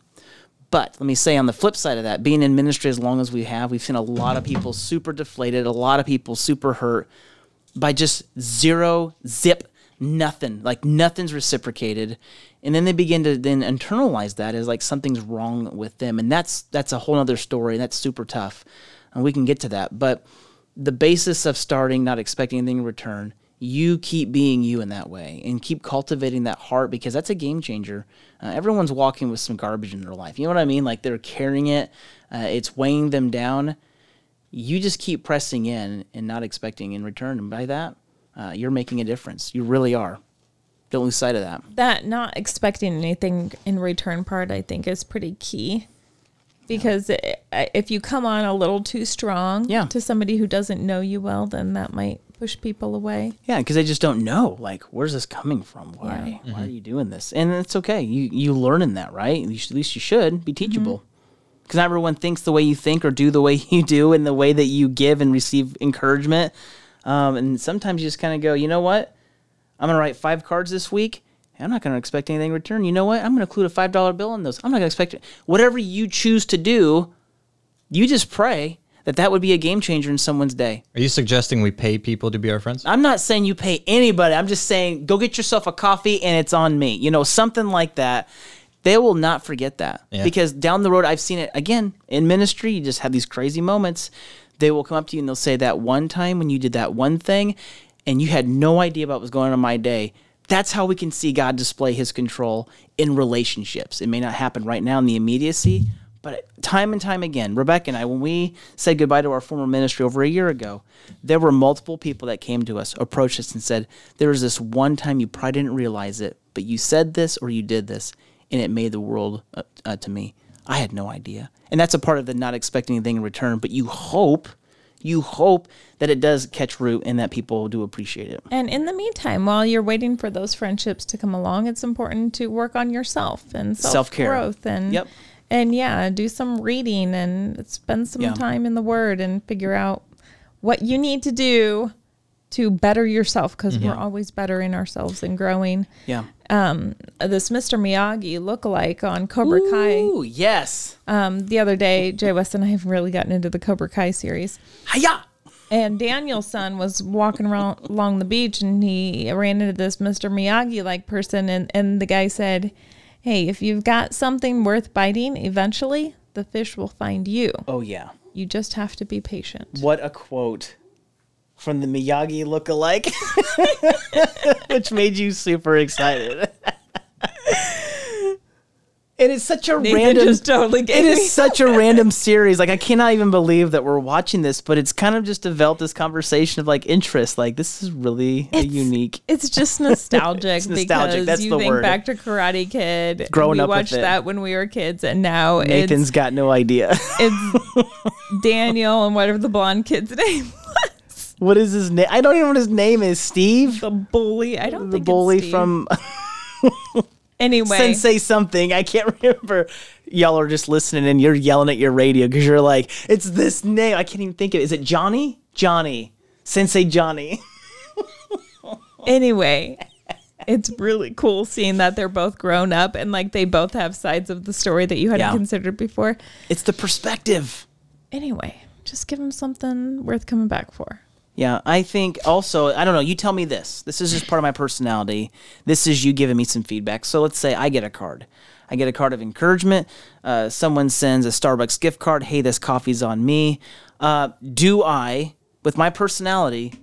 but let me say on the flip side of that, being in ministry as long as we have, we've seen a lot of people super deflated, a lot of people super hurt by just zero zip nothing. Like nothing's reciprocated. And then they begin to then internalize that as like something's wrong with them. And that's that's a whole other story and that's super tough. And we can get to that. But the basis of starting not expecting anything in return you keep being you in that way and keep cultivating that heart because that's a game changer. Uh, everyone's walking with some garbage in their life. You know what i mean? Like they're carrying it. Uh, it's weighing them down. You just keep pressing in and not expecting in return. And by that uh, you're making a difference. You really are. Don't lose sight of that. That not expecting anything in return part i think is pretty key because it, if you come on a little too strong Yeah. to somebody who doesn't know you well then that might push people away Yeah, because they just don't know. Like, where's this coming from? Why? Why are you doing this? And it's okay. You you learn in that, right? At least, at least you should be teachable. Because not everyone thinks the way you think or do the way you do, and the way that you give and receive encouragement. Um, and sometimes you just kind of go, you know what? I'm gonna write five cards this week. I'm not gonna expect anything in return. You know what? I'm gonna include a five dollar bill in those. I'm not gonna expect it. Whatever you choose to do, you just pray that that would be a game changer in someone's day. Are you suggesting we pay people to be our friends? I'm not saying you pay anybody. I'm just saying go get yourself a coffee and it's on me. You know, something like that. They will not forget that Yeah. because down the road, I've seen it again in ministry. You just have these crazy moments. They will come up to you and they'll say that one time when you did that one thing and you had no idea about what was going on in my day. That's how we can see God display his control in relationships. It may not happen right now in the immediacy, but time and time again, Rebecca and I, when we said goodbye to our former ministry over a year ago, there were multiple people that came to us, approached us, and said, There was this one time you probably didn't realize it, but you said this or you did this, and it made the world uh, uh, to me. I had no idea. And that's a part of the not expecting anything in return, but you hope, you hope that it does catch root and that people do appreciate it. And in the meantime, while you're waiting for those friendships to come along, it's important to work on yourself and self Self-care. growth and Yep. and yeah, do some reading and spend some Yeah. time in the Word and figure out what you need to do to better yourself because we're always bettering ourselves and growing. Yeah. This Mr. Miyagi lookalike on Cobra Kai. Ooh, yes. Um, the other day, Jay West and I have really gotten into the Cobra Kai series. Hiya! And Daniel's son was walking around along the beach and he ran into this Mr. Miyagi like person and, and the guy said, Hey, if you've got something worth biting, eventually the fish will find you. Oh, yeah. You just have to be patient. What a quote. From the Miyagi look-alike, which made you super excited. And It is such a Nathan random. just totally it is such a random series. Like I cannot even believe that we're watching this, but it's kind of just developed this conversation of like interest. Like this is really a unique. It's just nostalgic, It's nostalgic, because that's you the think word. back to Karate Kid. Growing we up watched that when we were kids, and now Nathan's it's got no idea. it's Daniel and whatever the blonde kid's name. What is his name? I don't even know what his name is. Steve, The bully. I don't the think bully it's Steve. from anyway. Sensei something. I can't remember. Y'all are just listening and you're yelling at your radio because you're like, it's this name. I can't even think of it. Is it Johnny? Johnny. Sensei Johnny. anyway it's really cool seeing that they're both grown up and like they both have sides of the story that you hadn't Yeah. considered before It's the perspective. anyway just give them something worth coming back for Yeah, I think also, I don't know, you tell me this. This is just part of my personality. This is you giving me some feedback. So let's say I get a card. I get a card of encouragement. Uh, someone sends a Starbucks gift card. Hey, this coffee's on me. Uh, do I, with my personality,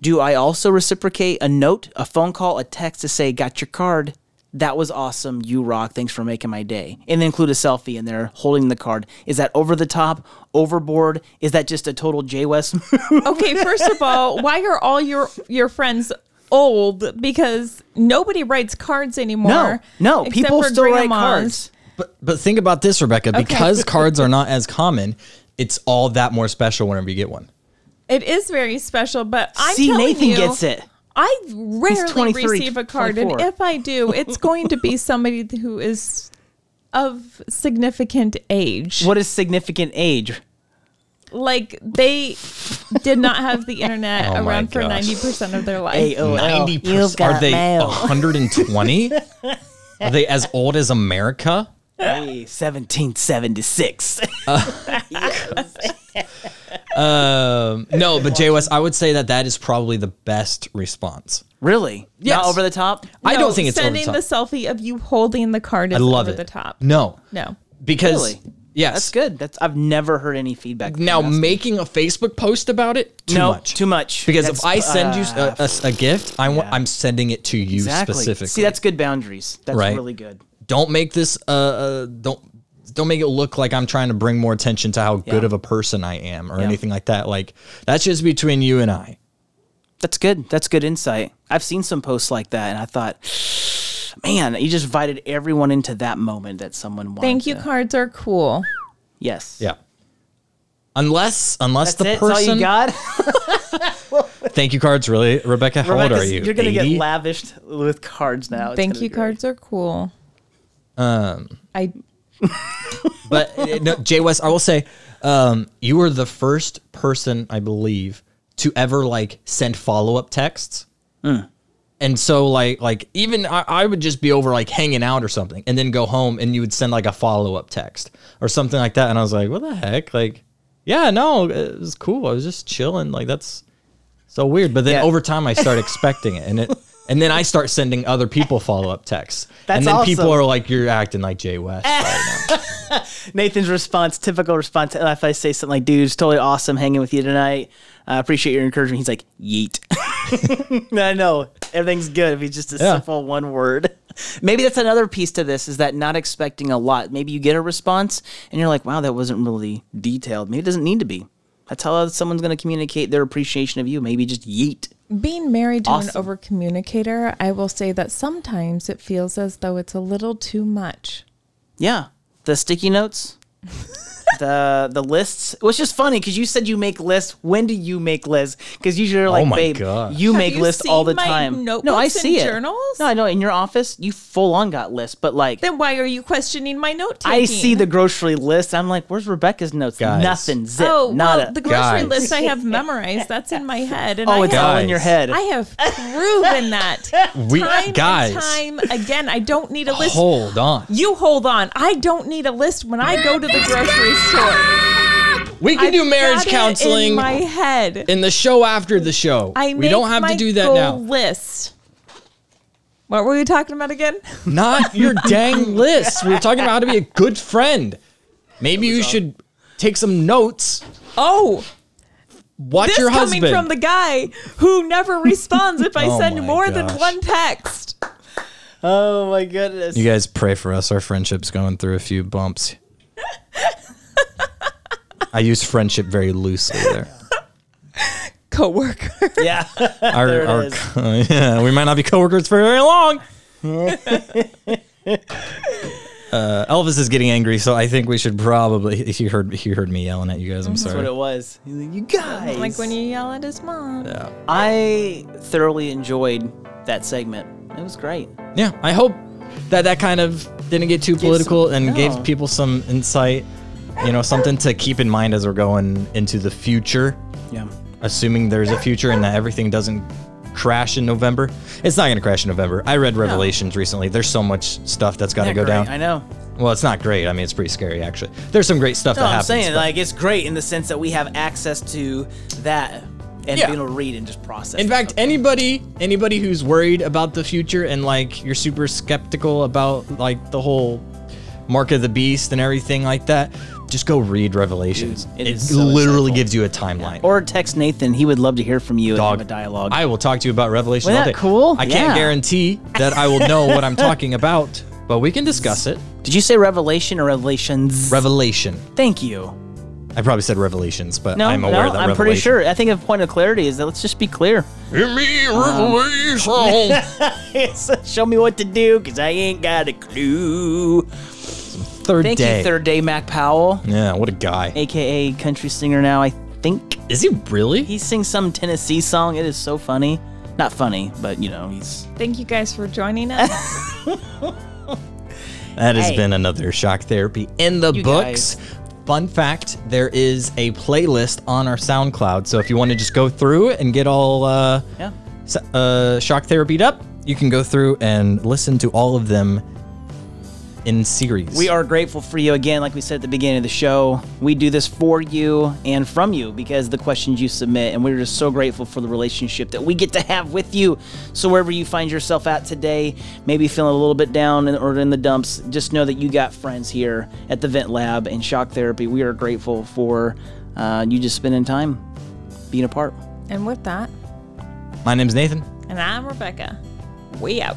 do I also reciprocate a note, a phone call, a text to say, got your card? That was awesome. You rock. Thanks for making my day. And then include a selfie in there holding the card. Is that over the top, overboard? Is that just a total J West move? okay first of all why are all your your friends old because nobody writes cards anymore No, no, people for still write cards. But but think about this, Rebecca. Because cards are not as common, it's all that more special whenever you get one. it is very special but i'm See, telling Nathan you, gets it. I rarely receive a card, 24. and if I do, it's going to be somebody who is of significant age. What is significant age? Like they did not have the internet Oh my around for gosh. ninety percent of their life. AOL. Ninety You've percent. got Are they mail. hundred and twenty? Are they as old as America? Hey, 1776. Um, no, but Jay West, I would say that that is probably the best response. really? Yes. Not over the top? I don't think it's over sending the the, selfie of you holding the card is I love over it. the top. No, No. because Really? yes, That's good. That's I've never heard any feedback. Now making a Facebook post about it, too no, much. too much. Because That's- if I send you uh, a, a- a gift, I want, I'm sending it to you exactly. specifically. See, that's good boundaries. That's Right. really good. Don't make this uh, uh don't don't make it look like I'm trying to bring more attention to how good of a person I am or Yeah. anything like that. Like that's just between you and I. That's good. That's good insight. I've seen some posts like that, and I thought, man, you just invited everyone into that moment that someone wanted. Thank you to- cards are cool. Yes. Yeah. Unless unless That's the it. That's all person you got. thank you cards really Rebecca how old are you? You're gonna 80? get lavished with cards now. It's Thank you cards are cool. Um I But uh, no, Jay West, I will say, um, you were the first person, I believe, to ever like send follow up texts. And so, like, like even I, I would just be over like hanging out or something, and then go home, and you would send like a follow up text or something like that. And I was like, what the heck? Like, yeah, no, it was cool. I was just chilling. Like, that's so weird. But then Yeah. over time, I start expecting it, and it. And then I start sending other people follow up texts. That's and then people are like, You're acting like Jay West right now. Nathan's response, typical response. Oh, if I say something like, "Dude, it's totally awesome hanging with you tonight. I appreciate your encouragement," he's like, "Yeet." I know everything's good if he's just a Yeah. simple one word. Maybe that's another piece to this is that not expecting a lot. Maybe you get a response and you're like, "Wow, that wasn't really detailed." Maybe it doesn't need to be. That's how someone's going to communicate their appreciation of you. Maybe just yeet. Being married to Awesome. an over communicator, I will say that sometimes it feels as though it's a little too much. Yeah, the sticky notes, the the lists. It was just funny because you said you make lists. When do you make lists? Because usually you're oh like, my babe, gosh. you Have make you lists all the my time. no, I notebooks and see it. journals? No, I know. In your office, you full on got lists, but like. Then why are you questioning my note taking? I see the grocery list. I'm like, where's Rebecca's notes? Guys. Nothing. Zip. Oh, nada. well, the grocery Guys. list I have memorized. That's in my head, and oh, I it's have, all in your head. I have proven that We time guys, and time again. I don't need a list. hold on. You hold on. I don't need a list when I go to the grocery store. We can I've do marriage got it counseling in my head. in the show after the show. I we make don't have my to do that goal now. List. What were we talking about again? Not your dang list. We were talking about how to be a good friend. Maybe you uh, should take some notes. Oh, watch this your coming husband. from the guy who never responds if I Oh send my more than gosh. one text. Oh my goodness. you guys pray for us. Our friendship's going through a few bumps. I use friendship very loosely there. Coworker. yeah. Our, There it our, is. yeah, we might not be coworkers for very long. uh, Elvis is getting angry, so I think we should probably. He heard he heard me yelling at you guys. I'm sorry. That's what it was. He's like, You guys. like when you yell at his mom. Yeah. I thoroughly enjoyed that segment. It was great. Yeah, I hope that that kind of didn't get too some- political and no. gave people some insight. You know, something to keep in mind as we're going into the future. Yeah. assuming there's a future and that everything doesn't crash in November. It's not going to crash in November. I read Revelations recently. There's so much stuff that's got to go great. down. I know. Well, it's not great. I mean, it's pretty scary actually. There's some great stuff No, that I'm happens. saying but- like it's great in the sense that we have access to that and Yeah. being able to read and just process. in fact, anybody anybody who's worried about the future and like you're super skeptical about like the whole mark of the beast and everything like that, just go read Revelations. Dude, it it is so literally insightful. gives you a timeline. or text Nathan. He would love to hear from you Dog. and have a dialogue. I will talk to you about Revelation Wasn't all that cool? I can't Yeah. guarantee that I will know what I'm talking about, but we can discuss it. Did you say revelation or revelations? Revelation. Thank you. I probably said revelations, but No, I'm aware that. no, that I'm pretty sure. I think a point of clarity is that let's just be clear. Give me revelation. Show me what to do, cause I ain't got a clue. Third Thank day. you, Third Day Mac Powell, Yeah, what a guy. aka country singer now. I think Is he really? he sings some Tennessee song. It is so funny. Not funny, but you know he's. Thank you guys for joining us. That has Hey. been another shock therapy in the You books. Fun fact: there is a playlist on our SoundCloud, so if you want to just go through and get all uh, Yeah. s- uh, shock therapied up, you can go through and listen to all of them in series. We are grateful for you again, like we said at the beginning of the show. We do this for you and from you because the questions you submit, and we're just so grateful for the relationship that we get to have with you. So wherever you find yourself at today, maybe feeling a little bit down or in the dumps, just know that you got friends here at the Vent Lab and Shock Therapy. We are grateful for uh, you just spending time being a part. and with that, My name's Nathan. and I'm Rebecca. We out.